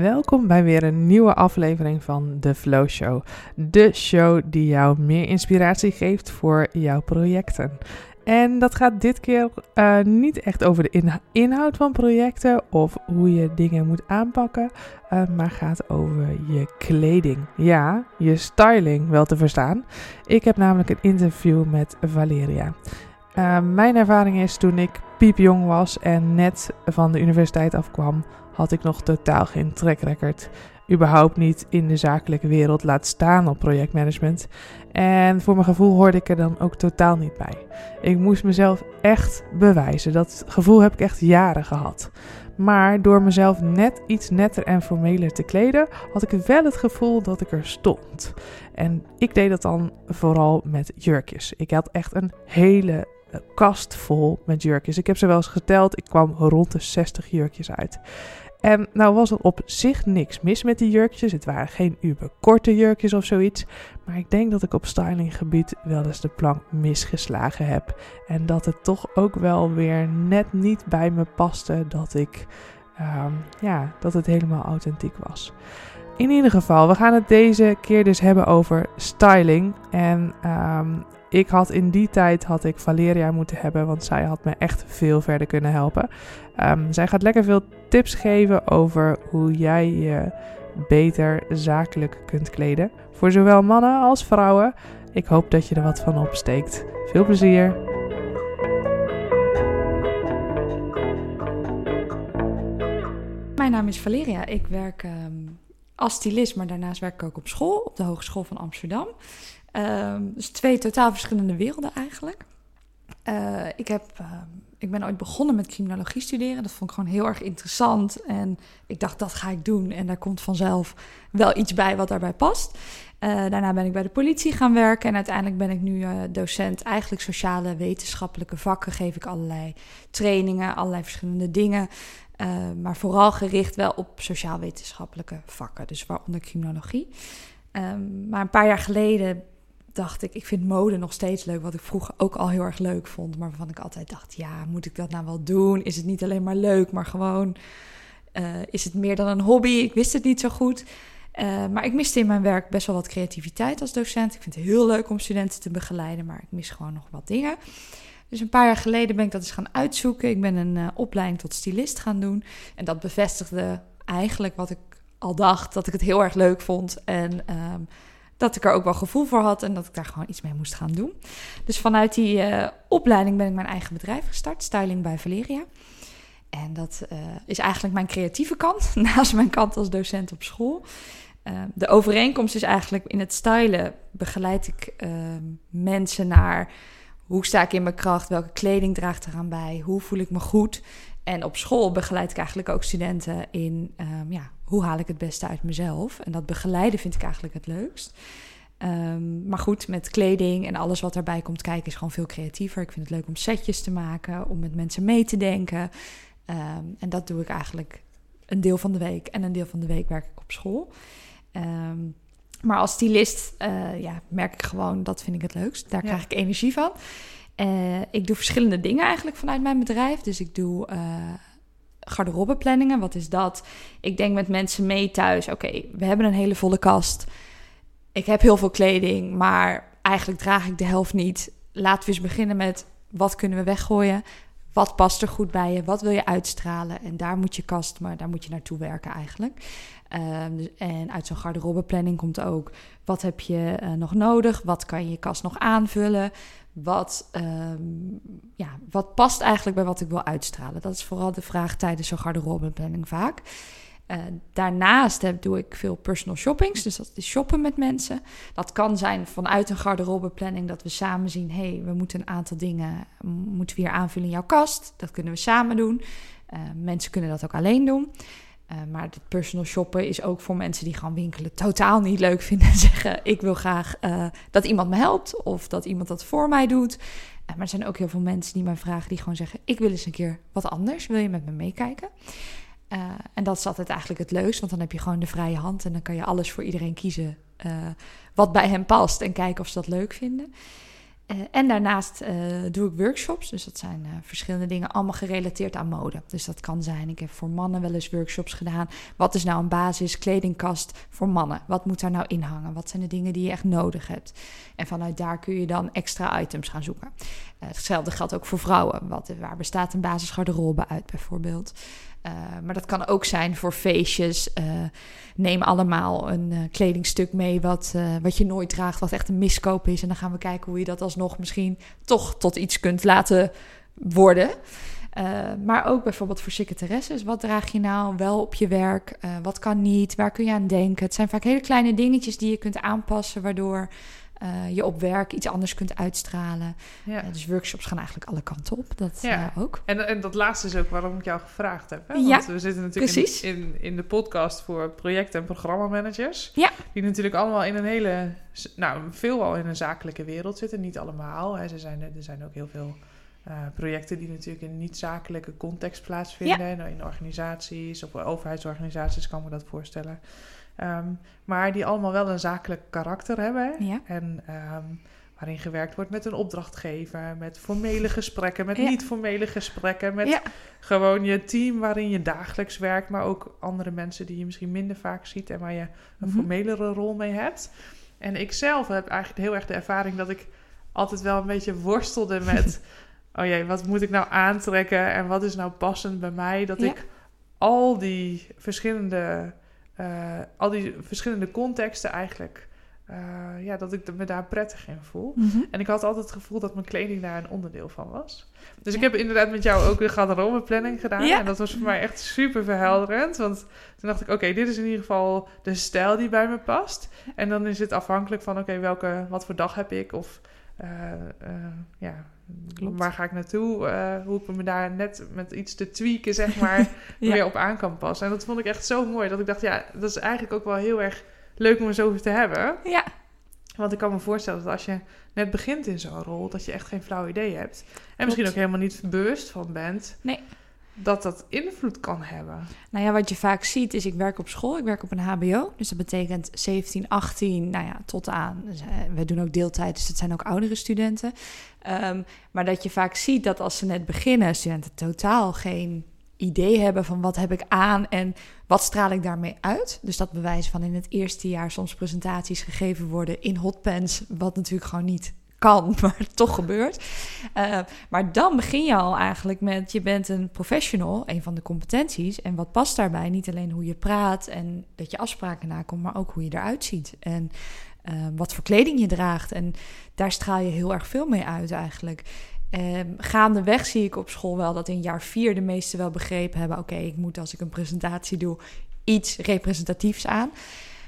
Welkom bij weer een nieuwe aflevering van The Flow Show. De show die jou meer inspiratie geeft voor jouw projecten. En dat gaat dit keer uh, niet echt over de inhoud van projecten of hoe je dingen moet aanpakken, uh, maar gaat over je kleding. Ja, je styling wel te verstaan. Ik heb namelijk een interview met Valeria. Uh, mijn ervaring is toen ik piepjong was en net van de universiteit afkwam, had ik nog totaal geen track record. Überhaupt niet in de zakelijke wereld laat staan op projectmanagement. En voor mijn gevoel hoorde ik er dan ook totaal niet bij. Ik moest mezelf echt bewijzen. Dat gevoel heb ik echt jaren gehad. Maar door mezelf net iets netter en formeler te kleden, had ik wel het gevoel dat ik er stond. En ik deed dat dan vooral met jurkjes. Ik had echt een hele kast vol met jurkjes. Ik heb ze wel eens geteld. Ik kwam rond de 60 jurkjes uit. En nou was er op zich niks mis met die jurkjes. Het waren geen uber korte jurkjes of zoiets. Maar ik denk dat ik op stylinggebied wel eens de plank misgeslagen heb. En dat het toch ook wel weer net niet bij me paste dat ik, um, ja, dat het helemaal authentiek was. In ieder geval, we gaan het deze keer dus hebben over styling. En um, ik had in die tijd had ik Valeria moeten hebben, want zij had me echt veel verder kunnen helpen. Um, zij gaat lekker veel tips geven over hoe jij je beter zakelijk kunt kleden. Voor zowel mannen als vrouwen. Ik hoop dat je er wat van opsteekt. Veel plezier! Mijn naam is Valeria. Ik werk um, als stylist, maar daarnaast werk ik ook op school, op de Hogeschool van Amsterdam. Um, dus twee totaal verschillende werelden eigenlijk. Uh, ik, heb, uh, ik ben ooit begonnen met criminologie studeren. Dat vond ik gewoon heel erg interessant. En ik dacht, dat ga ik doen. En daar komt vanzelf wel iets bij wat daarbij past. Uh, daarna ben ik bij de politie gaan werken. En uiteindelijk ben ik nu docent eigenlijk sociale wetenschappelijke vakken. Geef ik allerlei trainingen, allerlei verschillende dingen. maar vooral gericht wel op sociaal-wetenschappelijke vakken. Dus waaronder criminologie. Maar een paar jaar geleden dacht ik, ik vind mode nog steeds leuk. Wat ik vroeger ook al heel erg leuk vond. Maar waarvan ik altijd dacht, ja, moet ik dat nou wel doen? Is het niet alleen maar leuk, maar gewoon... Uh, is het meer dan een hobby? Ik wist het niet zo goed. Uh, maar ik miste in mijn werk best wel wat creativiteit als docent. Ik vind het heel leuk om studenten te begeleiden, maar ik mis gewoon nog wat dingen. Dus een paar jaar geleden ben ik dat eens gaan uitzoeken. Ik ben een uh, opleiding tot stylist gaan doen. En dat bevestigde eigenlijk wat ik al dacht, dat ik het heel erg leuk vond. En um, dat ik er ook wel gevoel voor had en dat ik daar gewoon iets mee moest gaan doen. Dus vanuit die uh, opleiding ben ik mijn eigen bedrijf gestart, Styling bij Valeria. En dat uh, is eigenlijk mijn creatieve kant, naast mijn kant als docent op school. Uh, de overeenkomst is eigenlijk in het stylen begeleid ik mensen naar hoe sta ik in mijn kracht, welke kleding draagt eraan bij, hoe voel ik me goed. En op school begeleid ik eigenlijk ook studenten in um, ja, hoe haal ik het beste uit mezelf. En dat begeleiden vind ik eigenlijk het leukst. Um, maar goed, met kleding en alles wat daarbij komt kijken is gewoon veel creatiever. Ik vind het leuk om setjes te maken, om met mensen mee te denken. Um, en dat doe ik eigenlijk een deel van de week. En een deel van de week werk ik op school. Um, maar als stylist uh, ja, merk ik gewoon, dat vind ik het leukst. Daar krijg ik energie van. Uh, ik doe verschillende dingen eigenlijk vanuit mijn bedrijf. Dus ik doe uh, garderobeplanningen. Wat is dat? Ik denk met mensen mee thuis. Oké, we hebben een hele volle kast. Ik heb heel veel kleding, maar eigenlijk draag ik de helft niet. Laten we eens beginnen met wat kunnen we weggooien? Wat past er goed bij je? Wat wil je uitstralen? En daar moet je kast, maar daar moet je naartoe werken eigenlijk. Um, en uit zo'n garderobeplanning komt ook: wat heb je uh, nog nodig? Wat kan je kast nog aanvullen? Wat, um, ja, wat past eigenlijk bij wat ik wil uitstralen? Dat is vooral de vraag tijdens zo'n garderobeplanning vaak. Uh, daarnaast heb, doe ik veel personal shoppings, dus dat is shoppen met mensen. Dat kan zijn vanuit een garderobeplanning dat we samen zien... hé, hey, we moeten een aantal dingen moeten we aanvullen in jouw kast. Dat kunnen we samen doen. Uh, mensen kunnen dat ook alleen doen. Uh, maar het personal shoppen is ook voor mensen die gewoon winkelen totaal niet leuk vinden. En zeggen: Ik wil graag uh, dat iemand me helpt of dat iemand dat voor mij doet. Uh, maar er zijn ook heel veel mensen die mij vragen, die gewoon zeggen: Ik wil eens een keer wat anders. Wil je met me meekijken? en dat is altijd eigenlijk het leukst, want dan heb je gewoon de vrije hand en dan kan je alles voor iedereen kiezen wat bij hen past en kijken of ze dat leuk vinden. Eh, en daarnaast eh, doe ik workshops. Dus dat zijn eh, verschillende dingen, allemaal gerelateerd aan mode. Dus dat kan zijn, ik heb voor mannen wel eens workshops gedaan. Wat is nou een basis kledingkast voor mannen? Wat moet daar nou in hangen? Wat zijn de dingen die je echt nodig hebt? En vanuit daar kun je dan extra items gaan zoeken. hetzelfde geldt ook voor vrouwen. Wat, waar bestaat een basisgarderobe uit bijvoorbeeld? Uh, maar dat kan ook zijn voor feestjes. Uh, neem allemaal een uh, kledingstuk mee wat, wat je nooit draagt, wat echt een miskoop is. En dan gaan we kijken hoe je dat alsnog misschien toch tot iets kunt laten worden. maar ook bijvoorbeeld voor secretaresses. Wat draag je nou wel op je werk? wat kan niet? Waar kun je aan denken? Het zijn vaak hele kleine dingetjes die je kunt aanpassen, waardoor uh, je op werk iets anders kunt uitstralen. Ja. Uh, dus workshops gaan eigenlijk alle kanten op. Dat ja. Uh, ook. En, en dat laatste is ook waarom ik jou gevraagd heb. Hè? Want ja, we zitten natuurlijk in, in, in, de podcast voor project- en programmamanagers. Ja. Die natuurlijk allemaal in een hele, nou, veelal in een zakelijke wereld zitten. Niet allemaal. Hè. Ze zijn, er zijn ook heel veel projecten die natuurlijk in niet-zakelijke context plaatsvinden. Ja. In organisaties of overheidsorganisaties kan ik me dat voorstellen. Ehm, maar die allemaal wel een zakelijk karakter hebben. En ehm, waarin gewerkt wordt met een opdrachtgever, met formele gesprekken, met niet-formele gesprekken, met gewoon je team waarin je dagelijks werkt, maar ook andere mensen die je misschien minder vaak ziet en waar je een mm formelere rol mee hebt. En ik zelf heb eigenlijk heel erg de ervaring dat ik altijd wel een beetje worstelde met, oh jee, wat moet ik nou aantrekken en wat is nou passend bij mij? Dat ik al die verschillende uh, al die verschillende contexten eigenlijk. Uh, ja, dat ik me daar prettig in voel. Mhm. En ik had altijd het gevoel dat mijn kleding daar een onderdeel van was. Dus ik heb inderdaad met jou ook een planning gedaan. Ja. En dat was voor mij echt super verhelderend. Want toen dacht ik, oké, dit is in ieder geval de stijl die bij me past. En dan is het afhankelijk van, oké, welke, wat voor dag heb ik? Of uh, ja, waar ga ik naartoe? Uh, hoe ik me daar net met iets te tweaken, zeg maar, weer op aan kan passen. En dat vond ik echt zo mooi. Dat ik dacht, ja, dat is eigenlijk ook wel heel erg leuk om er zo over te hebben. Ja. Want ik kan me voorstellen dat als je net begint in zo'n rol, dat je echt geen flauw idee hebt. En misschien ook helemaal niet bewust van bent. Nee dat dat invloed kan hebben. Nou ja, wat je vaak ziet is, ik werk op school, ik werk op een HBO. Dus dat betekent 17, 18, nou ja, tot aan. Dus, uh, we doen ook deeltijd, dus dat zijn ook oudere studenten. Um, maar dat je vaak ziet dat als ze net beginnen, studenten totaal geen idee hebben van wat heb ik aan en wat straal ik daarmee uit. Dus dat bewijs van in het eerste jaar soms presentaties gegeven worden in hotpants, wat natuurlijk gewoon niet kan, maar toch gebeurt. Uh, maar dan begin je al eigenlijk met, je bent een professional, een van de competenties. En wat past daarbij? Niet alleen hoe je praat en dat je afspraken nakomt, maar ook hoe je eruit ziet. En uh, wat voor kleding je draagt. En daar straal je heel erg veel mee uit eigenlijk. Um, gaandeweg zie ik op school wel dat in jaar vier de meesten wel begrepen hebben: oké, ik moet als ik een presentatie doe iets representatiefs aan.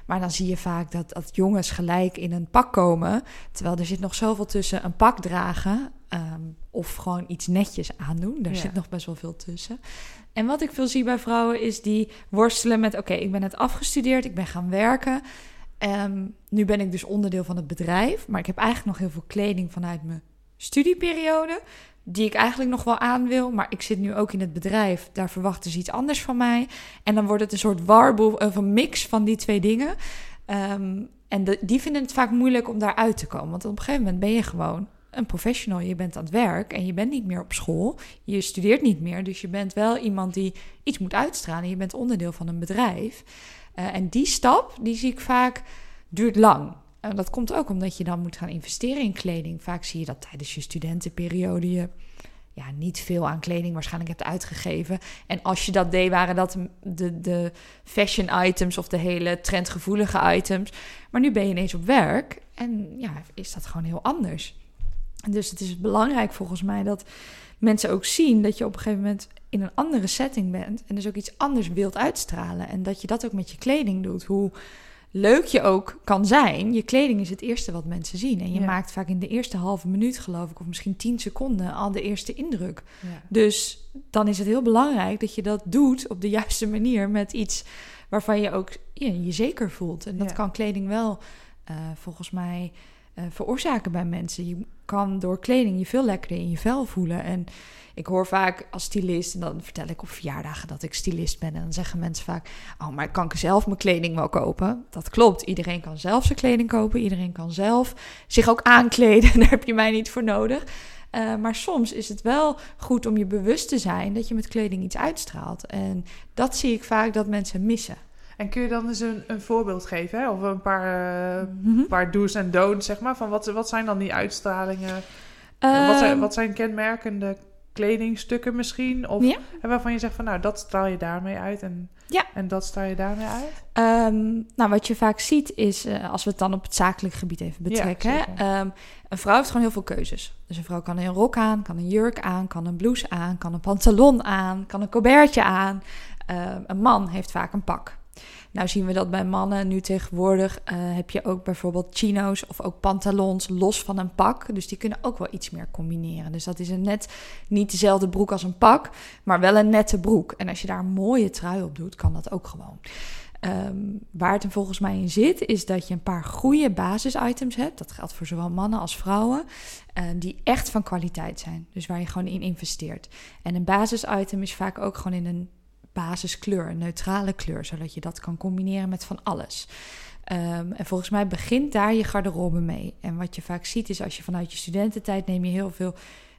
Maar dan zie je vaak dat, dat jongens gelijk in een pak komen. Terwijl er zit nog zoveel tussen een pak dragen. Um, of gewoon iets netjes aandoen. Daar zit nog best wel veel tussen. En wat ik veel zie bij vrouwen is die worstelen met: oké, ik ben net afgestudeerd, ik ben gaan werken. Um, nu ben ik dus onderdeel van het bedrijf. Maar ik heb eigenlijk nog heel veel kleding vanuit mijn studieperiode die ik eigenlijk nog wel aan wil. Maar ik zit nu ook in het bedrijf. Daar verwachten ze iets anders van mij. En dan wordt het een soort warboel of een mix van die twee dingen. Um, en die vinden het vaak moeilijk om daaruit te komen. Want op een gegeven moment ben je gewoon een professional. Je bent aan het werk en je bent niet meer op school. Je studeert niet meer. Dus je bent wel iemand die iets moet uitstralen. Je bent onderdeel van een bedrijf. Uh, en die stap, die zie ik vaak, duurt lang. En dat komt ook omdat je dan moet gaan investeren in kleding. Vaak zie je dat tijdens je studentenperiode je ja, niet veel aan kleding waarschijnlijk hebt uitgegeven. En als je dat deed, waren dat de, de fashion items of de hele trendgevoelige items. Maar nu ben je ineens op werk en ja, is dat gewoon heel anders. Dus het is belangrijk volgens mij dat mensen ook zien dat je op een gegeven moment in een andere setting bent. En dus ook iets anders wilt uitstralen. En dat je dat ook met je kleding doet. Hoe leuk je ook kan zijn, je kleding is het eerste wat mensen zien. En je maakt vaak in de eerste halve minuut, geloof ik, of misschien tien seconden al de eerste indruk. Dus dan is het heel belangrijk dat je dat doet op de juiste manier met iets waarvan je ook ja, je zeker voelt. En dat kan kleding wel, uh, volgens mij. Eh, veroorzaken bij mensen. Je kan door kleding je veel lekkerder in je vel voelen. En ik hoor vaak als stylist, en dan vertel ik op verjaardagen dat ik stylist ben. En dan zeggen mensen vaak: Oh, maar kan ik zelf mijn kleding wel kopen? Dat klopt. Iedereen kan zelf zijn kleding kopen. Iedereen kan zelf zich ook aankleden. Daar heb je mij niet voor nodig. Uh, maar soms is het wel goed om je bewust te zijn dat je met kleding iets uitstraalt. En dat zie ik vaak dat mensen missen. En kun je dan eens een, een voorbeeld geven, hè? of een paar, uh, mm -hmm. paar do's en don'ts, zeg maar? Van wat, wat zijn dan die uitstralingen? Um, wat, zijn, wat zijn kenmerkende kledingstukken misschien? Of ja. waarvan je zegt van nou, dat straal je daarmee uit en, ja. en dat straal je daarmee uit? Um, nou, wat je vaak ziet is, uh, als we het dan op het zakelijk gebied even betrekken. Ja, um, een vrouw heeft gewoon heel veel keuzes. Dus een vrouw kan een rok aan, kan een jurk aan, kan een blouse aan, kan een pantalon aan, kan een colbertje aan. Een man heeft vaak een pak. Nou zien we dat bij mannen nu tegenwoordig uh, heb je ook bijvoorbeeld chino's of ook pantalons los van een pak. Dus die kunnen ook wel iets meer combineren. Dus dat is een net niet dezelfde broek als een pak, maar wel een nette broek. En als je daar een mooie trui op doet, kan dat ook gewoon. Um, waar het volgens mij in zit, is dat je een paar goede basisitems hebt. Dat geldt voor zowel mannen als vrouwen. Uh, die echt van kwaliteit zijn. Dus waar je gewoon in investeert. En een basisitem is vaak ook gewoon in een basiskleur, een neutrale kleur, zodat je dat kan combineren met van alles. Um, en volgens mij begint daar je garderobe mee. En wat je vaak ziet is als je vanuit je studententijd neem je heel veel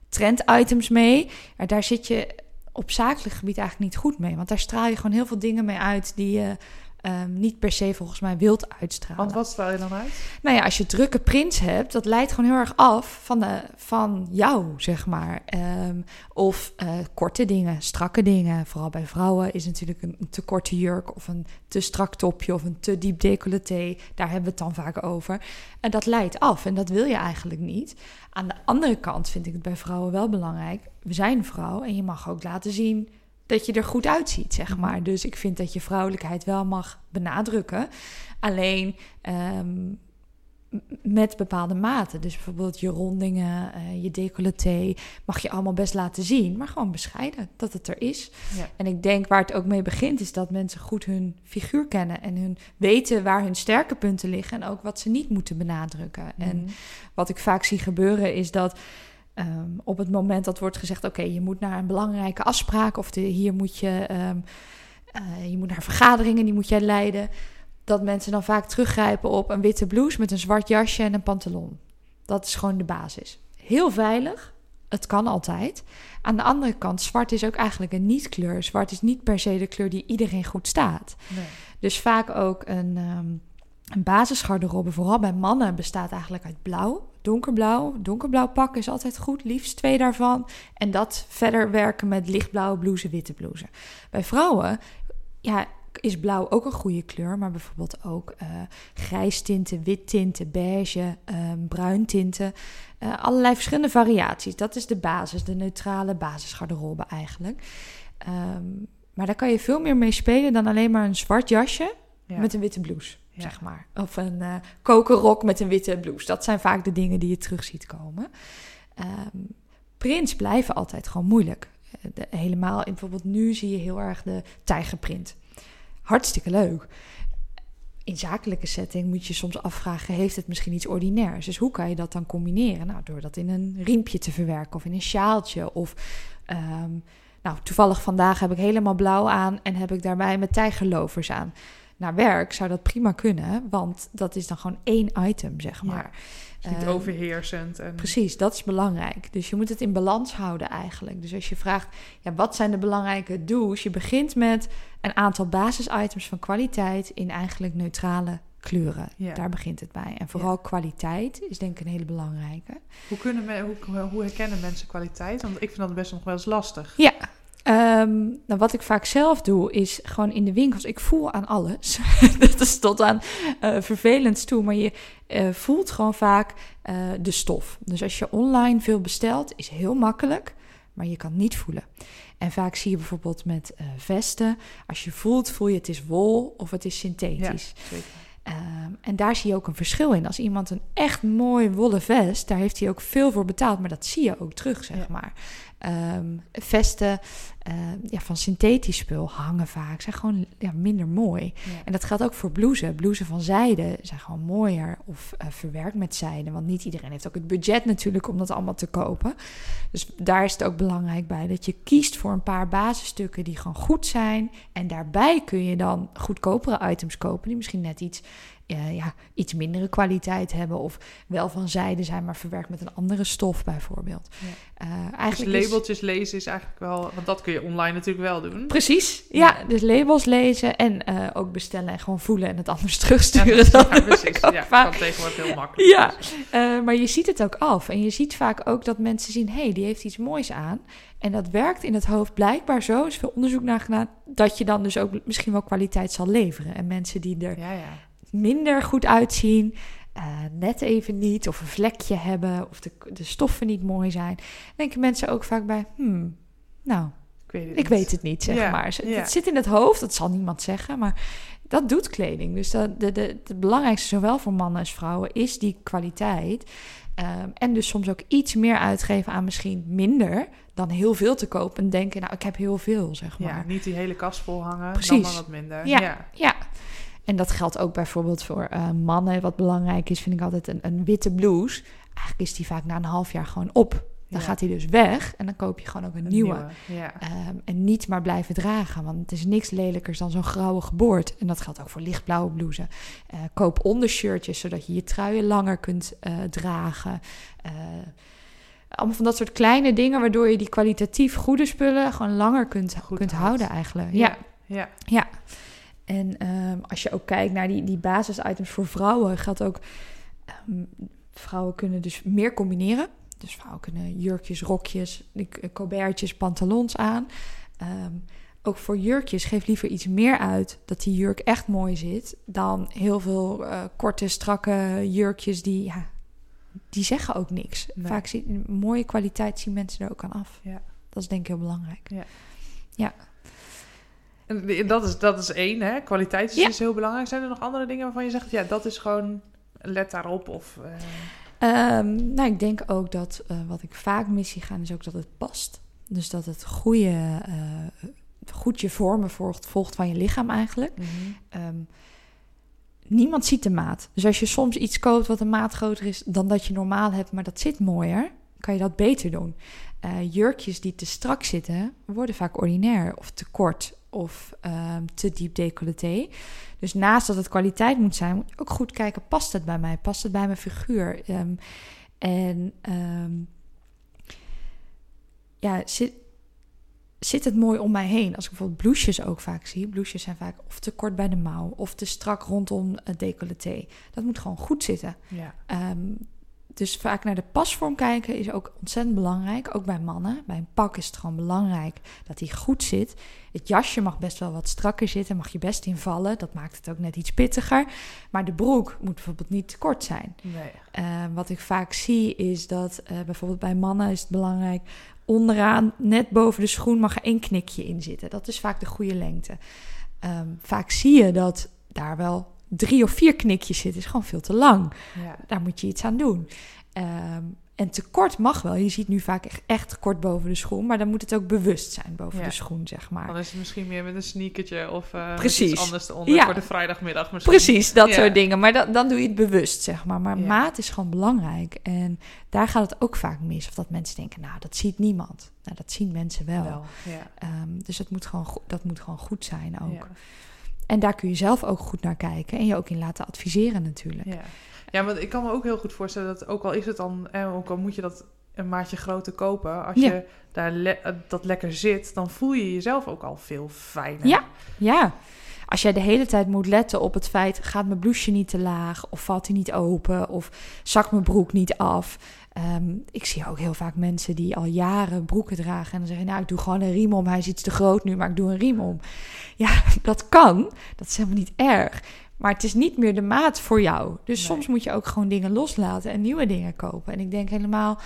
trenditems mee. Maar daar zit je op zakelijk gebied eigenlijk niet goed mee. Want daar straal je gewoon heel veel dingen mee uit die je um, niet per se volgens mij wilt uitstralen. Want wat straal je dan uit? Nou ja, als je drukke prints hebt, dat leidt gewoon heel erg af van, de, van jou, zeg maar. Um, of uh, korte dingen, strakke dingen. Vooral bij vrouwen is natuurlijk een, te korte jurk of een te strak topje of een te diep decolleté. Daar hebben we het dan vaak over. En dat leidt af en dat wil je eigenlijk niet. Aan de andere kant vind ik het bij vrouwen wel belangrijk. We zijn vrouw en je mag ook laten zien dat je er goed uitziet, zeg maar. Dus ik vind dat je vrouwelijkheid wel mag benadrukken. Alleen um, met bepaalde maten. Dus bijvoorbeeld je rondingen, uh, je decolleté, mag je allemaal best laten zien, maar gewoon bescheiden dat het er is. Ja. En ik denk waar het ook mee begint, is dat mensen goed hun figuur kennen en hun weten waar hun sterke punten liggen en ook wat ze niet moeten benadrukken. Mm. En wat ik vaak zie gebeuren is dat Um, op het moment dat wordt gezegd: oké, okay, je moet naar een belangrijke afspraak of de, hier moet je, um, uh, je moet naar vergaderingen, die moet jij leiden. Dat mensen dan vaak teruggrijpen op een witte blouse met een zwart jasje en een pantalon. Dat is gewoon de basis. Heel veilig, het kan altijd. Aan de andere kant, zwart is ook eigenlijk een niet-kleur. Zwart is niet per se de kleur die iedereen goed staat. Nee. Dus vaak ook een. Um, een basisgarderobe, vooral bij mannen, bestaat eigenlijk uit blauw, donkerblauw. Donkerblauw pak is altijd goed, liefst twee daarvan. En dat verder werken met lichtblauwe blouse, witte blouse. Bij vrouwen, ja, is blauw ook een goede kleur, maar bijvoorbeeld ook uh, grijs tinten, wit tinten, beige, um, bruin tinten. Uh, allerlei verschillende variaties. Dat is de basis, de neutrale basisgarderobe eigenlijk. Um, maar daar kan je veel meer mee spelen dan alleen maar een zwart jasje ja. met een witte blouse zeg maar. Of een uh, kokerrok met een witte blouse. Dat zijn vaak de dingen die je terug ziet komen. Um, prints blijven altijd gewoon moeilijk. De, helemaal, bijvoorbeeld nu zie je heel erg de tijgerprint. Hartstikke leuk. In zakelijke setting moet je soms afvragen: heeft het misschien iets ordinairs? Dus hoe kan je dat dan combineren? Nou, door dat in een riempje te verwerken of in een sjaaltje. Of um, nou, toevallig vandaag heb ik helemaal blauw aan en heb ik daarbij mijn tijgerlovers aan naar werk zou dat prima kunnen, want dat is dan gewoon één item, zeg maar. Ja, niet uh, overheersend. En... Precies, dat is belangrijk. Dus je moet het in balans houden eigenlijk. Dus als je vraagt, ja, wat zijn de belangrijke do's? Je begint met een aantal basisitems van kwaliteit in eigenlijk neutrale kleuren. Ja. Daar begint het bij. En vooral ja. kwaliteit is denk ik een hele belangrijke. Hoe, kunnen me, hoe, hoe herkennen mensen kwaliteit? Want ik vind dat best nog wel eens lastig. Ja, Um, nou, wat ik vaak zelf doe, is gewoon in de winkels. Ik voel aan alles. dat is tot aan uh, vervelend toe. Maar je uh, voelt gewoon vaak uh, de stof. Dus als je online veel bestelt, is heel makkelijk. Maar je kan niet voelen. En vaak zie je bijvoorbeeld met vesten. Als je voelt, voel je het is wol of het is synthetisch. Ja, zeker. Um, en daar zie je ook een verschil in. Als iemand een echt mooi wollen vest, daar heeft hij ook veel voor betaald, maar dat zie je ook terug, zeg ja. maar. Ehm, vesten eh, ja, van synthetisch spul hangen vaak, zijn gewoon ja, minder mooi. En dat geldt ook voor blouses. Blouses van zijde zijn gewoon mooier of uh, verwerkt met zijde. Want niet iedereen heeft ook het budget natuurlijk om dat allemaal te kopen. Dus daar is het ook belangrijk bij dat je kiest voor een paar basisstukken die gewoon goed zijn. En daarbij kun je dan goedkopere items kopen die misschien net iets uh, ja, iets mindere kwaliteit hebben. Of wel van zijde zijn, maar verwerkt met een andere stof bijvoorbeeld. Ja. Uh, eigenlijk dus labeltjes lezen is eigenlijk wel... Want dat kun je online natuurlijk wel doen. Precies, ja. dus labels lezen en uh, ook bestellen en gewoon voelen en het anders terugsturen. Ja, ja precies. Ja, kan tegenwoordig heel makkelijk. Ja, maar je ziet het ook af. En je ziet vaak ook dat mensen zien... hé, hey, die heeft iets moois aan. En dat werkt in het hoofd blijkbaar zo, is veel onderzoek naar gedaan, dat je dan dus ook misschien wel kwaliteit zal leveren. En mensen die er ja, ja minder goed uitzien, uh, net even niet, of een vlekje hebben, of de, de stoffen niet mooi zijn, denken mensen ook vaak bij, hmm, nou, ik weet het, ik niet. Weet het niet, zeg maar. Het, zit in het hoofd, dat zal niemand zeggen, maar dat doet kleding. Dus dat, de, de, het belangrijkste, zowel voor mannen als vrouwen, is die kwaliteit. Um, en dus soms ook iets meer uitgeven aan misschien minder dan heel veel te kopen. En denken, nou, ik heb heel veel, zeg maar. Ja, niet die hele kast vol hangen, Precies. dan maar wat minder. Ja, ja. ja. En dat geldt ook bijvoorbeeld voor uh, mannen. Wat belangrijk is, vind ik altijd een, een, witte blouse. Eigenlijk is die vaak na een half jaar gewoon op. Dan gaat hij dus weg en dan koop je gewoon ook een, nieuwe. Ja. Um, en niet maar blijven dragen, want het is niks lelijkers dan zo'n grauwe geboord. En dat geldt ook voor lichtblauwe blouses. Uh, koop ondershirtjes, zodat je je truien langer kunt uh, dragen. allemaal van dat soort kleine dingen, waardoor je die kwalitatief goede spullen gewoon langer kunt, kunt houden eigenlijk. Ja. ja. ja. En um, als je ook kijkt naar die, die basisitems voor vrouwen, geldt ook... Um, vrouwen kunnen dus meer combineren. Dus vrouwen kunnen jurkjes, rokjes, colbertjes, pantalons aan. Um, ook voor jurkjes geef liever iets meer uit dat die jurk echt mooi zit dan heel veel uh, korte, strakke jurkjes die, ja, die zeggen ook niks. Nee. Vaak zien mooie kwaliteit zien mensen er ook aan af. Ja. Dat is denk ik heel belangrijk. Ja. ja. En dat is, dat is één, hè? Kwaliteit is dus heel belangrijk. Zijn er nog andere dingen waarvan je zegt, ja, dat is gewoon, let daarop? Of, uh... um, nou, ik denk ook dat uh, wat ik vaak mis zie gaan, is ook dat het past. Dus dat het goede, uh, goed je vormen volgt, volgt van je lichaam eigenlijk. Mm -hmm. um, niemand ziet de maat. Dus als je soms iets koopt wat een maat groter is dan dat je normaal hebt, maar dat zit mooier, kan je dat beter doen. Uh, jurkjes die te strak zitten, worden vaak ordinair of te kort of um, te diep decolleté. Dus naast dat het kwaliteit moet zijn, moet je ook goed kijken: past het bij mij? Past het bij mijn figuur? Um, en um, ja, zit, zit het mooi om mij heen? Als ik bijvoorbeeld blouses ook vaak zie, blouses zijn vaak of te kort bij de mouw of te strak rondom het decolleté. Dat moet gewoon goed zitten. Ja dus vaak naar de pasvorm kijken is ook ontzettend belangrijk. Ook bij mannen. Bij een pak is het gewoon belangrijk dat hij goed zit. Het jasje mag best wel wat strakker zitten. Mag je best invallen. Dat maakt het ook net iets pittiger. Maar de broek moet bijvoorbeeld niet te kort zijn. Nee. Uh, wat ik vaak zie is dat uh, bijvoorbeeld bij mannen is het belangrijk. Onderaan, net boven de schoen, mag er één knikje in zitten. Dat is vaak de goede lengte. Um, vaak zie je dat daar wel drie of vier knikjes zit, is gewoon veel te lang. Ja. Daar moet je iets aan doen. Um, en tekort mag wel. Je ziet nu vaak echt, echt kort boven de schoen, maar dan moet het ook bewust zijn boven de schoen, zeg maar. Dan is het misschien meer met een sneakertje of uh, Precies. iets anders eronder ja. voor de vrijdagmiddag misschien. Precies, dat soort dingen. Maar dan, dan doe je het bewust, zeg maar. Maar maat is gewoon belangrijk. En daar gaat het ook vaak mis. Of dat mensen denken, nou, dat ziet niemand. Nou, dat zien mensen wel. wel um, dus dat moet, gewoon, dat moet gewoon goed zijn ook. En daar kun je zelf ook goed naar kijken en je ook in laten adviseren natuurlijk. Ja, ja want ik kan me ook heel goed voorstellen dat ook al is het dan, eh, ook al moet je dat een maatje groter kopen, als je daar le dat lekker zit, dan voel je jezelf ook al veel fijner. Ja, ja. Als jij de hele tijd moet letten op het feit, gaat mijn blouseje niet te laag, of valt hij niet open, of zakt mijn broek niet af. Um, ik zie ook heel vaak mensen die al jaren broeken dragen en dan zeggen, nou, ik doe gewoon een riem om, hij is iets te groot nu, maar ik doe een riem om. Ja, dat kan, dat is helemaal niet erg. Maar het is niet meer de maat voor jou. Dus soms moet je ook gewoon dingen loslaten en nieuwe dingen kopen. En ik denk helemaal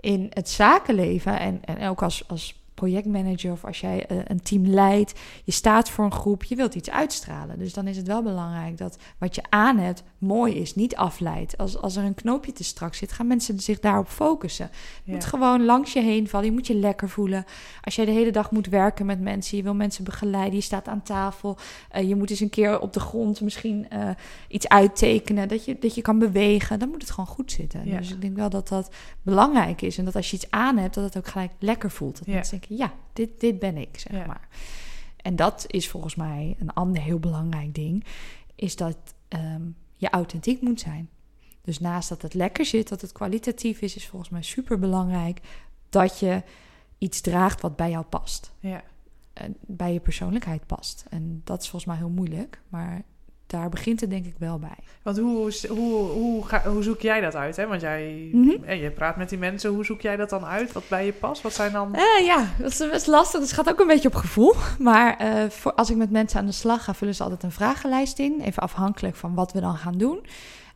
in het zakenleven en, en ook als, als projectmanager of als jij eh, een team leidt, je staat voor een groep, je wilt iets uitstralen. Dus dan is het wel belangrijk dat wat je aan hebt mooi is, niet afleidt. Als, als er een knoopje te strak zit, gaan mensen zich daarop focussen. Je Ja. moet gewoon langs je heen vallen, je moet je lekker voelen. Als jij de hele dag moet werken met mensen, je wil mensen begeleiden, je staat aan tafel, eh, je moet eens een keer op de grond misschien eh, iets uittekenen, dat je, dat je kan bewegen, dan moet het gewoon goed zitten. Ja. Dus ik denk wel dat dat belangrijk is en dat als je iets aan hebt, dat het ook gelijk lekker voelt. Dat Ja. mensen denken, ja, dit, dit ben ik, zeg Ja. maar. En dat is volgens mij een ander heel belangrijk ding, is dat ehm, je authentiek moet zijn. Dus naast dat het lekker zit, dat het kwalitatief is, is volgens mij super belangrijk dat je iets draagt wat bij jou past. Ja. En bij je persoonlijkheid past. En dat is volgens mij heel moeilijk, maar daar begint het denk ik wel bij. Want hoe, hoe, hoe, ga, hoe zoek jij dat uit? Hè? Want jij Mhm. eh, je praat met die mensen. Hoe zoek jij dat dan uit? Wat bij je past? Wat zijn dan... Eh, ja, dat is best lastig. Dus het gaat ook een beetje op gevoel. Maar eh, voor, als ik met mensen aan de slag ga, vullen ze altijd een vragenlijst in. Even afhankelijk van wat we dan gaan doen.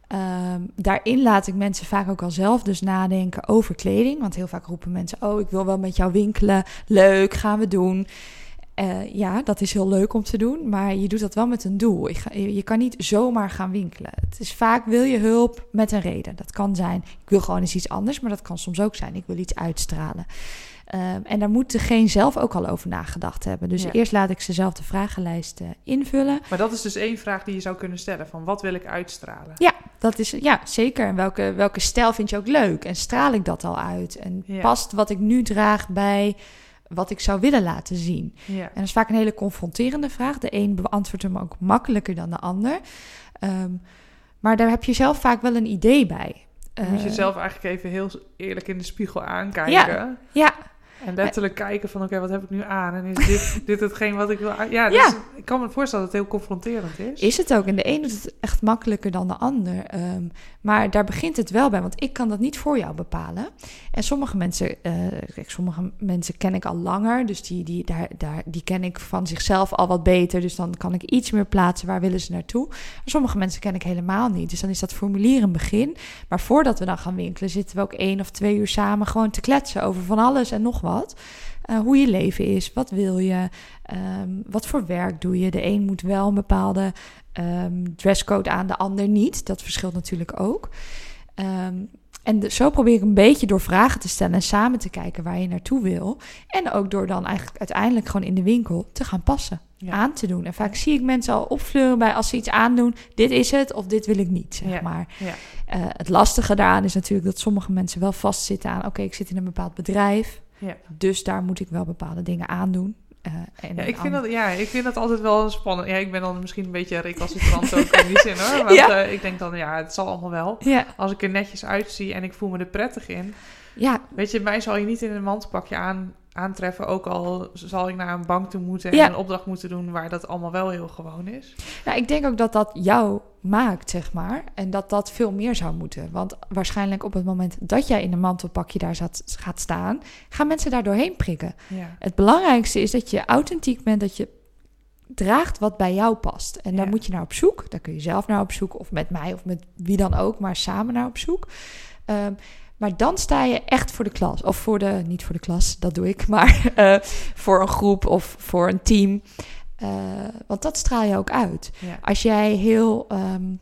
Ehm, daarin laat ik mensen vaak ook al zelf dus nadenken over kleding. Want heel vaak roepen mensen: Oh, ik wil wel met jou winkelen. Leuk, gaan we doen. Eh, ja, dat is heel leuk om te doen, maar je doet dat wel met een doel. Ik ga, je je kan niet zomaar gaan winkelen. Het is vaak wil je hulp met een reden. Dat kan zijn, ik wil gewoon eens iets anders, maar dat kan soms ook zijn, ik wil iets uitstralen. Ehm, en daar moet degene zelf ook al over nagedacht hebben. Dus Ja. eerst laat ik ze zelf de vragenlijst eh, invullen. Maar dat is dus één vraag die je zou kunnen stellen. Van wat wil ik uitstralen? Dat is, ja, zeker. En welke, welke stijl vind je ook leuk? En straal ik dat al uit? En Ja. past wat ik nu draag bij wat ik zou willen laten zien? Ja. En dat is vaak een hele confronterende vraag. De een beantwoordt hem ook makkelijker dan de ander. Ehm, maar daar heb je zelf vaak wel een idee bij. Moet je Eh, zelf eigenlijk even heel eerlijk in de spiegel aankijken. Ja, En letterlijk kijken van, oké, wat heb ik nu aan? En is dit, dit hetgeen wat ik wil aan- Ja, dus Ja. ik kan me voorstellen dat het heel confronterend is. is het ook. En de een doet het echt makkelijker dan de ander. Ehm, maar daar begint het wel bij, want ik kan dat niet voor jou bepalen. En sommige mensen, eh, kijk, sommige mensen ken ik al langer, dus die, die, daar, daar, die ken ik van zichzelf al wat beter. Dus dan kan ik iets meer plaatsen, waar willen ze naartoe. Maar sommige mensen ken ik helemaal niet. Dus dan is dat formulier een begin. Maar voordat we dan gaan winkelen, zitten we ook één of twee uur samen gewoon te kletsen over van alles en nog wat. Eh, hoe je leven is, wat wil je, Ehm, wat voor werk doe je. De een moet wel een bepaalde ehm, dresscode aan, de ander niet. Dat verschilt natuurlijk ook. Ehm, en de- zo probeer ik een beetje door vragen te stellen en samen te kijken waar je naartoe wil. En ook door dan eigenlijk uiteindelijk gewoon in de winkel te gaan passen, Ja. aan te doen. En vaak zie ik mensen al opfleuren bij als ze iets aandoen. Dit is het of dit wil ik niet, zeg Ja. maar. Ja. Eh, het lastige daaraan is natuurlijk dat sommige mensen wel vastzitten aan... oké, ik zit in een bepaald bedrijf, Ja. dus daar moet ik wel bepaalde dingen aandoen. Eh, en Ja, ik vind dat, ja, ik vind dat altijd wel spannend. Ja, ik ben dan misschien een beetje recalcitrant ook in die zin hoor. Want Ja. eh, ik denk dan, ja, het zal allemaal wel. Ja, Als ik er netjes uitzie en ik voel me er prettig in. ja, Weet je, mij zal je niet in een mantelpakje aan, aantreffen. Ook al zal ik naar een bank toe moeten en Ja. een opdracht moeten doen waar dat allemaal wel heel gewoon is. Nou, ik denk ook dat dat jou maakt, zeg maar. En dat dat veel meer zou moeten. Want waarschijnlijk op het moment dat jij in een mantelpakje daar zat, gaat staan, gaan mensen daar doorheen prikken. Ja. Het belangrijkste is dat je authentiek bent, dat je draagt wat bij jou past. En daar Ja. moet je naar op zoek. Daar kun je zelf naar op zoek, of met mij, of met wie dan ook, maar samen naar op zoek. Ehm, maar dan sta je echt voor de klas. Of voor de, niet voor de klas, dat doe ik, maar eh, voor een groep of voor een team. Eh, want dat straal je ook uit. Ja. Als jij heel. ehm,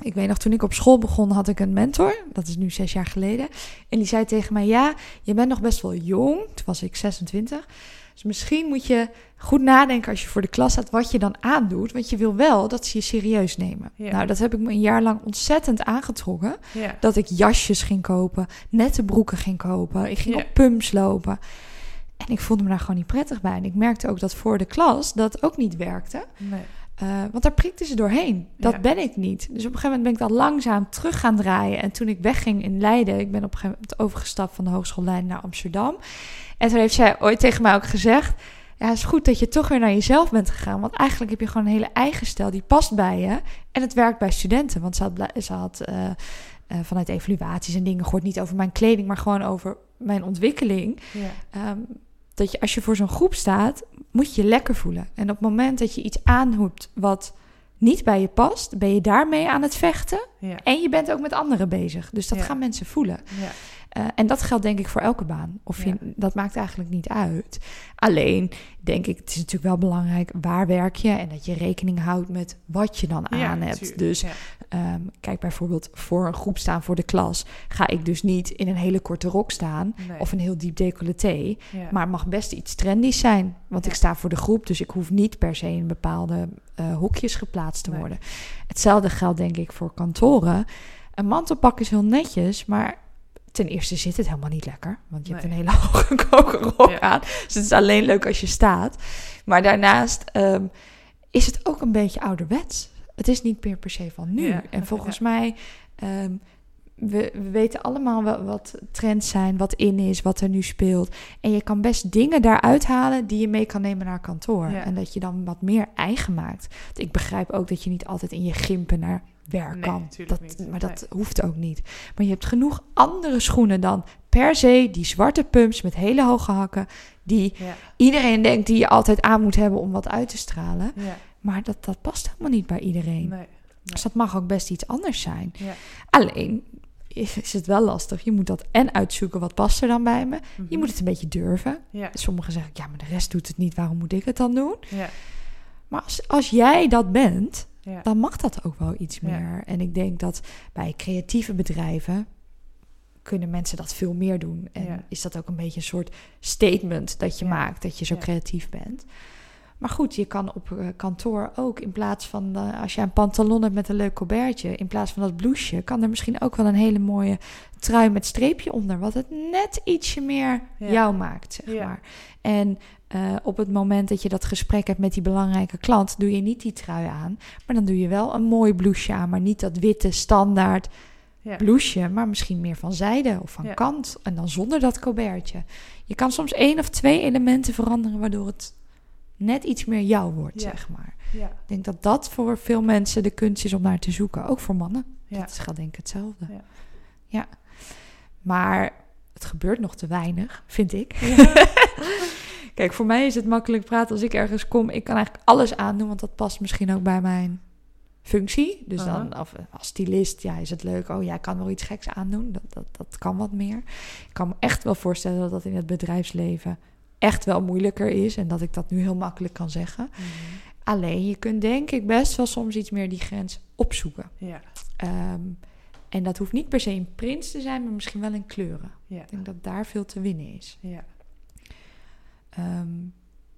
ik weet nog, toen ik op school begon, had ik een mentor. Dat is nu zes jaar geleden. En die zei tegen mij: Ja, je bent nog best wel jong. Toen was ik 26. Dus misschien moet je goed nadenken als je voor de klas staat wat je dan aandoet. Want je wil wel dat ze je serieus nemen. Ja. Nou, dat heb ik me een jaar lang ontzettend aangetrokken. Ja. Dat ik jasjes ging kopen, nette broeken ging kopen. Ik ging Ja. op pumps lopen. En ik voelde me daar gewoon niet prettig bij. En ik merkte ook dat voor de klas dat ook niet werkte. Nee. Uh, want daar prikte ze doorheen. Dat Ja. ben ik niet. Dus op een gegeven moment ben ik dat langzaam terug gaan draaien. En toen ik wegging in Leiden, ik ben op een gegeven moment overgestapt van de Hogeschool Leiden naar Amsterdam. En toen heeft zij ooit tegen mij ook gezegd: Ja, het is goed dat je toch weer naar jezelf bent gegaan. Want eigenlijk heb je gewoon een hele eigen stijl die past bij je. En het werkt bij studenten. Want ze had, bla- ze had uh, uh, vanuit evaluaties en dingen gehoord, niet over mijn kleding, maar gewoon over mijn ontwikkeling. Ja. Um, dat je als je voor zo'n groep staat, moet je je lekker voelen. En op het moment dat je iets aanhoept wat niet bij je past, ben je daarmee aan het vechten. Ja. En je bent ook met anderen bezig. Dus dat Ja. gaan mensen voelen. Ja. Eh, en dat geldt denk ik voor elke baan. Of je, dat maakt eigenlijk niet uit. Alleen denk ik, het is natuurlijk wel belangrijk waar werk je en dat je rekening houdt met wat je dan aan hebt. Dus ehm, kijk bijvoorbeeld voor een groep staan voor de klas, ga ik dus niet in een hele korte rok staan of een heel diep decolleté, maar het mag best iets trendies zijn, want ik sta voor de groep, dus ik hoef niet per se in bepaalde uh, hokjes geplaatst te worden. Hetzelfde geldt denk ik voor kantoren. Een mantelpak is heel netjes, maar ten eerste zit het helemaal niet lekker. Want je hebt een hele hoge kokerrok aan. Dus het is alleen leuk als je staat. Maar daarnaast ehm, is het ook een beetje ouderwets. Het is niet meer per se van nu. En volgens mij... Um, we, we, weten allemaal wel wat trends zijn, wat in is, wat er nu speelt. En je kan best dingen daaruit halen die je mee kan nemen naar kantoor. En dat je dan wat meer eigen maakt. ik begrijp ook dat je niet altijd in je gimpen naar werk kan. Dat, maar dat hoeft ook niet. Maar je hebt genoeg andere schoenen dan per se die zwarte pumps met hele hoge hakken. Die iedereen denkt die je altijd aan moet hebben om wat uit te stralen. Ja. Maar dat, dat past helemaal niet bij iedereen. Nee. Dus dat mag ook best iets anders zijn. Alleen is het wel lastig. Je moet dat en uitzoeken wat past er dan bij me. Je mhm. moet het een beetje durven. Sommigen zeggen, ja, maar de rest doet het niet. Waarom moet ik het dan doen? Maar als, als jij dat bent, dan mag dat ook wel iets meer. En ik denk dat bij creatieve bedrijven kunnen mensen dat veel meer doen. En is dat ook een beetje een soort statement dat je maakt, dat je zo creatief bent. Maar goed, je kan op eh, kantoor ook in plaats van uh, als je een pantalon hebt met een leuk colbertje, in plaats van dat blouseje, kan er misschien ook wel een hele mooie trui met streepje onder, wat het net ietsje meer jou maakt, zeg maar. En uh, op het moment dat je dat gesprek hebt met die belangrijke klant, doe je niet die trui aan, maar dan doe je wel een mooi blouseje aan, maar niet dat witte standaard ja. blouseje, maar misschien meer van zijde of van kant en dan zonder dat colbertje. Je kan soms één of twee elementen veranderen waardoor het net iets meer jou wordt, zeg maar. Ja. Ik denk dat dat voor veel mensen de kunst is om naar te zoeken. Ook voor mannen. Ja. Dat gaat denk ik hetzelfde. Ja. ja. Maar het gebeurt nog te weinig, vind ik. Kijk, voor mij is het makkelijk praten als ik ergens kom. Ik kan eigenlijk alles aandoen, want dat past misschien ook bij mijn functie. Dus dan of, als stylist, ja, is het leuk. Oh, jij kan wel iets geks aandoen. Dat, dat, dat kan wat meer. Ik kan me echt wel voorstellen dat dat in het bedrijfsleven echt wel moeilijker is en dat ik dat nu heel makkelijk kan zeggen. Mhm. Alleen je kunt denk ik best wel soms iets meer die grens opzoeken. Ja. Ehm, en dat hoeft niet per se in prints te zijn, maar misschien wel in kleuren. Ja. Ik denk dat daar veel te winnen is. Ja. Ehm,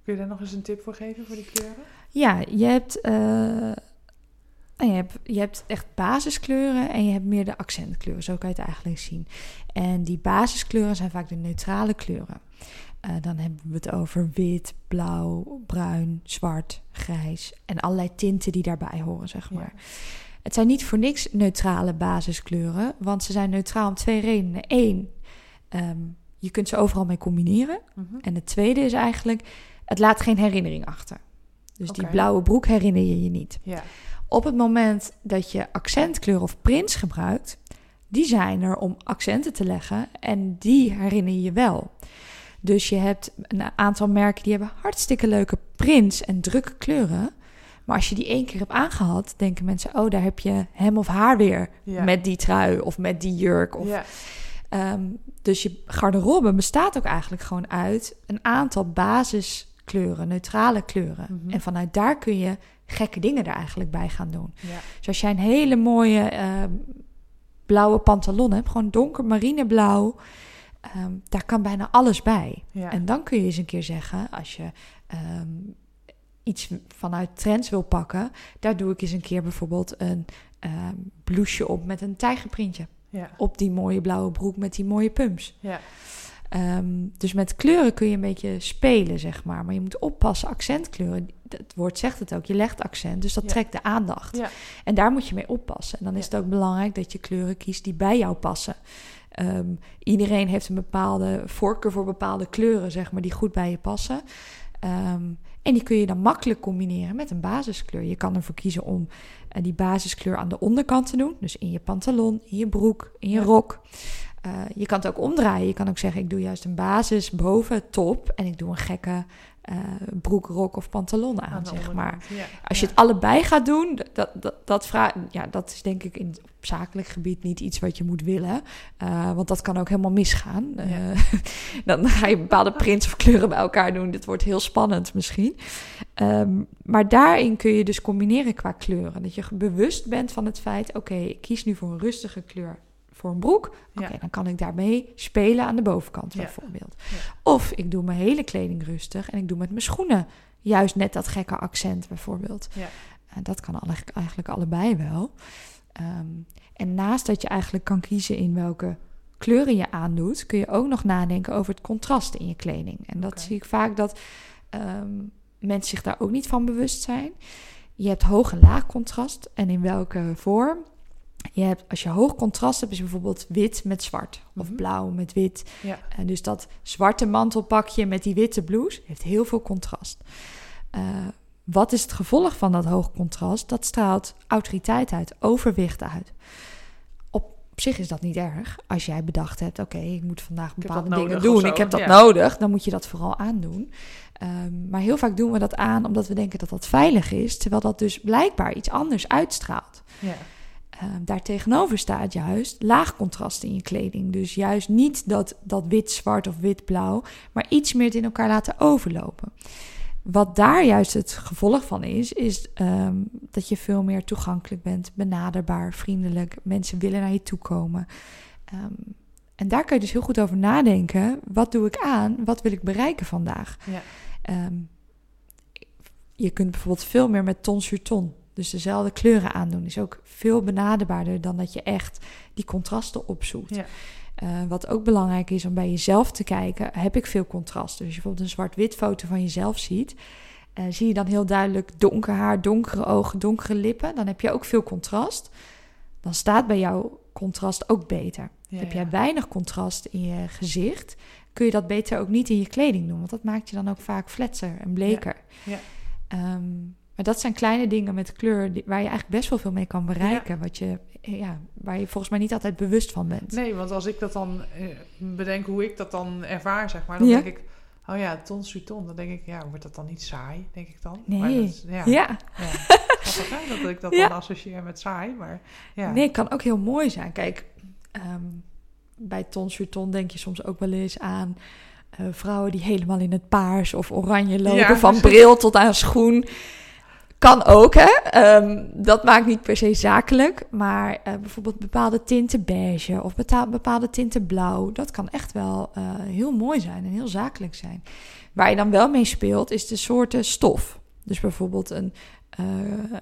Kun je daar nog eens een tip voor geven voor die kleuren? Ja, je hebt, uh, je hebt, je hebt echt basiskleuren en je hebt meer de accentkleuren. Zo kan je het eigenlijk zien. En die basiskleuren zijn vaak de neutrale kleuren. Uh, dan hebben we het over wit, blauw, bruin, zwart, grijs en allerlei tinten die daarbij horen, zeg maar. Het zijn niet voor niks neutrale basiskleuren, want ze zijn neutraal om twee redenen. Eén, um, je kunt ze overal mee combineren. Mhm. En het tweede is eigenlijk, het laat geen herinnering achter. Dus die blauwe broek herinner je je niet. Ja. Op het moment dat je accentkleur of prints gebruikt, die zijn er om accenten te leggen en die herinner je wel. Dus je hebt een aantal merken die hebben hartstikke leuke prints en drukke kleuren. Maar als je die één keer hebt aangehad, denken mensen: oh, daar heb je hem of haar weer met die trui of met die jurk. Of, ja. Ehm, dus je garderobe bestaat ook eigenlijk gewoon uit een aantal basiskleuren, neutrale kleuren. Mhm. En vanuit daar kun je gekke dingen er eigenlijk bij gaan doen. Ja. Dus als jij een hele mooie ehm, blauwe pantalon hebt, gewoon donker marineblauw. Ehm, daar kan bijna alles bij. En dan kun je eens een keer zeggen, als je um, iets vanuit trends wil pakken, daar doe ik eens een keer bijvoorbeeld een um, blouseje op met een tijgerprintje. Ja. Op die mooie blauwe broek met die mooie pumps. Ja. dus met kleuren kun je een beetje spelen, zeg maar. Maar je moet oppassen, accentkleuren. Het woord zegt het ook, je legt accent, dus dat trekt de aandacht. Ja. En daar moet je mee oppassen. En dan is het ook belangrijk dat je kleuren kiest die bij jou passen. Ehm, iedereen heeft een bepaalde voorkeur voor bepaalde kleuren, zeg maar, die goed bij je passen. Ehm, en die kun je dan makkelijk combineren met een basiskleur. Je kan ervoor kiezen om uh, die basiskleur aan de onderkant te doen. Dus in je pantalon, in je broek, in je rok. Uh, je kan het ook omdraaien. Je kan ook zeggen, ik doe juist een basis boven, top. En ik doe een gekke uh, broek, rok of pantalon aan, zeg maar. Ja, Als je het allebei gaat doen, dat, dat, dat, vraag, ja, dat is denk ik in het zakelijk gebied niet iets wat je moet willen. Uh, want dat kan ook helemaal misgaan. Uh, dan ga je bepaalde prints of kleuren bij elkaar doen. Dit wordt heel spannend misschien. Um, maar daarin kun je dus combineren qua kleuren. Dat je bewust bent van het feit, oké, okay, ik kies nu voor een rustige kleur voor een broek. Oké, dan kan ik daarmee spelen aan de bovenkant bijvoorbeeld. Of ik doe mijn hele kleding rustig en ik doe met mijn schoenen juist net dat gekke accent bijvoorbeeld. Ja. En dat kan eigenlijk allebei wel. Um, en naast dat je eigenlijk kan kiezen in welke kleuren je aandoet, kun je ook nog nadenken over het contrast in je kleding. En dat zie ik vaak dat um, mensen zich daar ook niet van bewust zijn. Je hebt hoog en laag contrast en in welke vorm. Je hebt, als je hoog contrast hebt, is bijvoorbeeld wit met zwart of Mhm. blauw met wit. Ja. En dus dat zwarte mantelpakje met die witte blouse heeft heel veel contrast. Uh, wat is het gevolg van dat hoog contrast? Dat straalt autoriteit uit, overwicht uit. Op zich is dat niet erg. Als jij bedacht hebt, oké, ik moet vandaag bepaalde dingen doen. Ik heb dat ja. nodig. Dan moet je dat vooral aandoen. Um, maar heel vaak doen we dat aan omdat we denken dat dat veilig is. Terwijl dat dus blijkbaar iets anders uitstraalt. Ja. Uh, daartegenover staat juist laag contrast in je kleding. Dus juist niet dat, dat wit-zwart of wit-blauw, maar iets meer het in elkaar laten overlopen. Wat daar juist het gevolg van is, is um, dat je veel meer toegankelijk bent, benaderbaar, vriendelijk. Mensen willen naar je toe komen. Um, en daar kun je dus heel goed over nadenken. Wat doe ik aan? Wat wil ik bereiken vandaag? Ja. Um, je kunt bijvoorbeeld veel meer met ton sur ton. Dus dezelfde kleuren aandoen is ook veel benaderbaarder dan dat je echt die contrasten opzoekt. Ja. Uh, wat ook belangrijk is om bij jezelf te kijken, heb ik veel contrast? Dus als je bijvoorbeeld een zwart-wit foto van jezelf ziet, uh, zie je dan heel duidelijk donker haar, donkere ogen, donkere lippen. Dan heb je ook veel contrast. Dan staat bij jou contrast ook beter. Ja, heb ja. jij weinig contrast in je gezicht, kun je dat beter ook niet in je kleding doen. Want dat maakt je dan ook vaak fletser en bleker. Ja. Um, maar dat zijn kleine dingen met kleur die, waar je eigenlijk best wel veel mee kan bereiken. Ja. Wat je, ja, waar je volgens mij niet altijd bewust van bent. Nee, want als ik dat dan eh, bedenk hoe ik dat dan ervaar, zeg maar, dan Ja. denk ik, oh ja, ton sur ton. Dan denk ik, ja, wordt dat dan niet saai, denk ik dan? Nee. Maar dat is- ja. Ja. ja. Dat ik dat dan associeer met saai, maar ja. Nee, het kan ook heel mooi zijn. Kijk, ehm, bij ton sur ton denk je soms ook wel eens aan eh, vrouwen die helemaal in het paars of oranje lopen, Ja, van bril tot aan schoen. Kan ook, hè? Ehm, dat maakt niet per se zakelijk. Maar eh, bijvoorbeeld bepaalde tinten beige of bepaalde tinten blauw. Dat kan echt wel eh, heel mooi zijn en heel zakelijk zijn. Waar je dan wel mee speelt, is de soorten stof. Dus bijvoorbeeld een eh,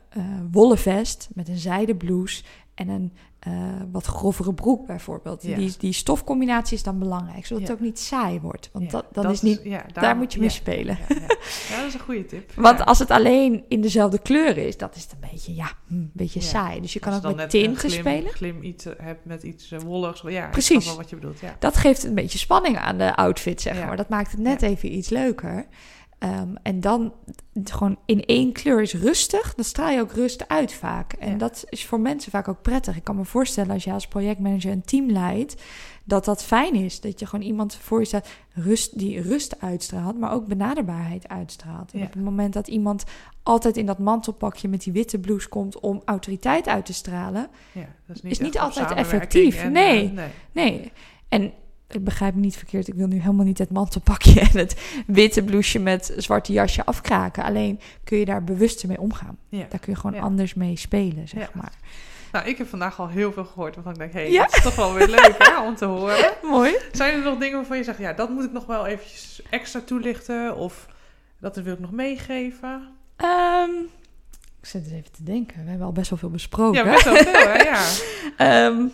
eh, wollen vest met een zijden blouse en een eh, wat grovere broek bijvoorbeeld. Ja. Die, die stofcombinatie is dan belangrijk, zodat Ja. het ook niet saai wordt. Want Ja, dat, dan is niet, ja, daar, moet je mee ja, spelen. Ja, dat is een goede tip. Want als het alleen in dezelfde kleur is, dat is het een beetje, ja, hm, een beetje saai. Dus je kan ook dan met tinten glim, spelen. glim iets eh, hebt met iets eh, wolligs. Ja, Precies. Wel wat je bedoelt, ja. Dat geeft een beetje spanning aan de outfit, zeg maar. Dat maakt het net even iets leuker. Ehm, en dan gewoon in één kleur is rustig. Dan straal je ook rust uit vaak. En Ja. dat is voor mensen vaak ook prettig. Ik kan me voorstellen als je als projectmanager een team leidt... dat dat fijn is. Dat je gewoon iemand voor je staat rust, die rust uitstraalt... maar ook benaderbaarheid uitstraalt. En Ja. op het moment dat iemand altijd in dat mantelpakje... met die witte blouse komt om autoriteit uit te stralen... ja dat is niet, Is altijd effectief, en, nee. eh, nee. Nee, en ik begrijp me niet verkeerd. Ik wil nu helemaal niet het mantelpakje en het witte blouseje met zwarte jasje afkraken. Alleen kun je daar bewuster mee omgaan. Ja. Daar kun je gewoon Ja. anders mee spelen, zeg Ja. maar. Nou, ik heb vandaag al heel veel gehoord waarvan ik denk, hé, hey, Ja? dat is toch wel weer leuk hè, om te horen. Mooi. Zijn er nog dingen waarvan je zegt, ja, dat moet ik nog wel eventjes extra toelichten? Of dat wil ik nog meegeven? Ehm, ik zit eens even te denken. We hebben al best wel veel besproken. Ja, best wel veel, hè? Ja. Ehm,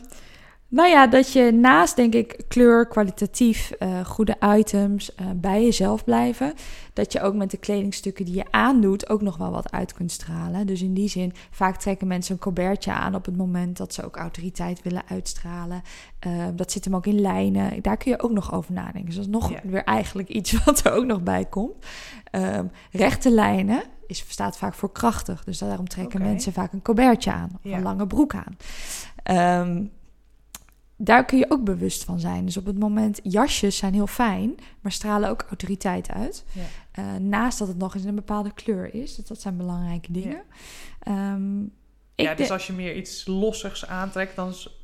nou ja, dat je naast, denk ik, kleur, kwalitatief, eh, goede items eh, bij jezelf blijven. Dat je ook met de kledingstukken die je aandoet ook nog wel wat uit kunt stralen. Dus in die zin, vaak trekken mensen een colbertje aan op het moment dat ze ook autoriteit willen uitstralen. Eh, dat zit hem ook in lijnen. Daar kun je ook nog over nadenken. Dus dat is nog Ja. weer eigenlijk iets wat er ook nog bij komt. Ehm, rechte lijnen is, staat vaak voor krachtig. Dus daarom trekken mensen vaak een colbertje aan of Ja. een lange broek aan. Ehm, daar kun je ook bewust van zijn. Dus op het moment, jasjes zijn heel fijn, maar stralen ook autoriteit uit. Ja. Eh, naast dat het nog eens een bepaalde kleur is. Dus dat zijn belangrijke dingen. Ehm, ik ja, dus als je meer iets lossigs aantrekt, dan s-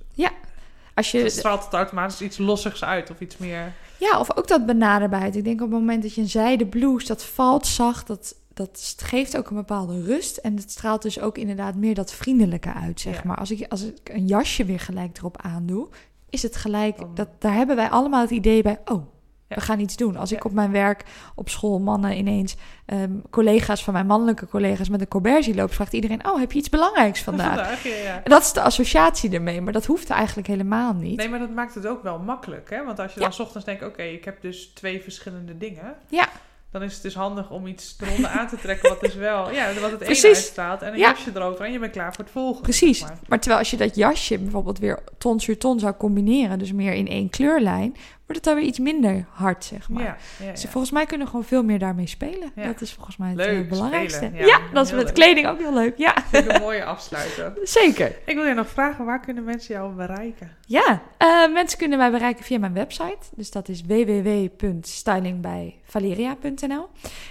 als dan je, straalt het automatisch iets lossigs uit. Of iets meer... ja, of ook dat benaderbaarheid. Ik denk op het moment dat je een zijde blouse, dat valt zacht, dat, dat geeft ook een bepaalde rust. En het straalt dus ook inderdaad meer dat vriendelijke uit, zeg Ja. maar. Als ik, als ik een jasje weer gelijk erop aandoe, is het gelijk, Dan- dat, daar hebben wij allemaal het idee bij, oh, Ja. we gaan iets doen. Als ik op mijn werk, op school, mannen ineens, ehm, collega's van mijn mannelijke collega's met een colbert zie lopen, vraagt iedereen, oh, heb je iets belangrijks vandaag? Vandaag, ja. En dat is de associatie ermee, maar dat hoeft eigenlijk helemaal niet. Nee, maar dat maakt het ook wel makkelijk, hè? Want als je dan 's ochtends denkt, oké, ik heb dus twee verschillende dingen. Ja. Dan is het dus handig om iets eronder aan te trekken wat dus wel, ja, wat het ene. En een Ja. jasje erover en je bent klaar voor het volgende. Precies. zeg maar. Maar terwijl als je dat jasje bijvoorbeeld weer ton sur ton zou combineren, dus meer in één kleurlijn, wordt het dan weer iets minder hard, zeg maar. Ja, ja, Dus volgens mij kunnen we gewoon veel meer daarmee spelen. Dat is volgens mij het Leuk, eh, belangrijkste. spelen. Ja, dat is met leuk. kleding ook heel leuk. Ja, Vind ik een mooie afsluiter. zeker. Ik wil je nog vragen, waar kunnen mensen jou bereiken? Ja, eh, mensen kunnen mij bereiken via mijn website. Dus dat is www.stylingbijvaleria.nl.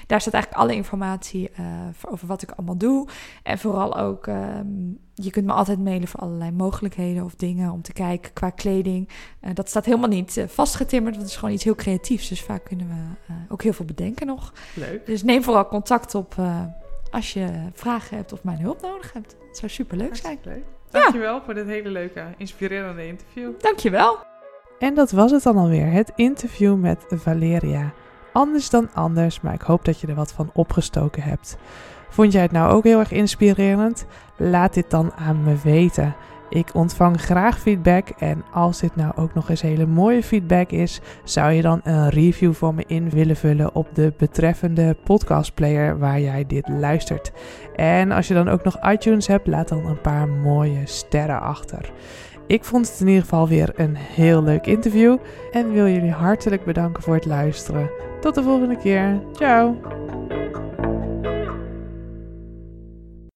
Daar staat eigenlijk alle informatie voor- over wat ik allemaal doe. En vooral ook, ehm, je kunt me altijd mailen voor allerlei mogelijkheden of dingen om te kijken qua kleding. Eh, dat staat helemaal niet eh, vastgetimmerd, want het is gewoon iets heel creatiefs. Dus vaak kunnen we eh, ook heel veel bedenken nog. Leuk. Dus neem vooral contact op eh, als je vragen hebt of mijn hulp nodig hebt. Het zou superleuk zijn. Leuk. Dankjewel voor dit hele leuke, inspirerende interview. Dankjewel. En dat was het dan alweer, het interview met Valeria. Anders dan anders, maar ik hoop dat je er wat van opgestoken hebt. Vond jij het nou ook heel erg inspirerend? Laat dit dan aan me weten. Ik ontvang graag feedback en als dit nou ook nog eens hele mooie feedback is, zou je dan een review voor me in willen vullen op de betreffende podcastplayer waar jij dit luistert. En als je dan ook nog iTunes hebt, laat dan een paar mooie sterren achter. Ik vond het in ieder geval weer een heel leuk interview en wil jullie hartelijk bedanken voor het luisteren. Tot de volgende keer. Ciao!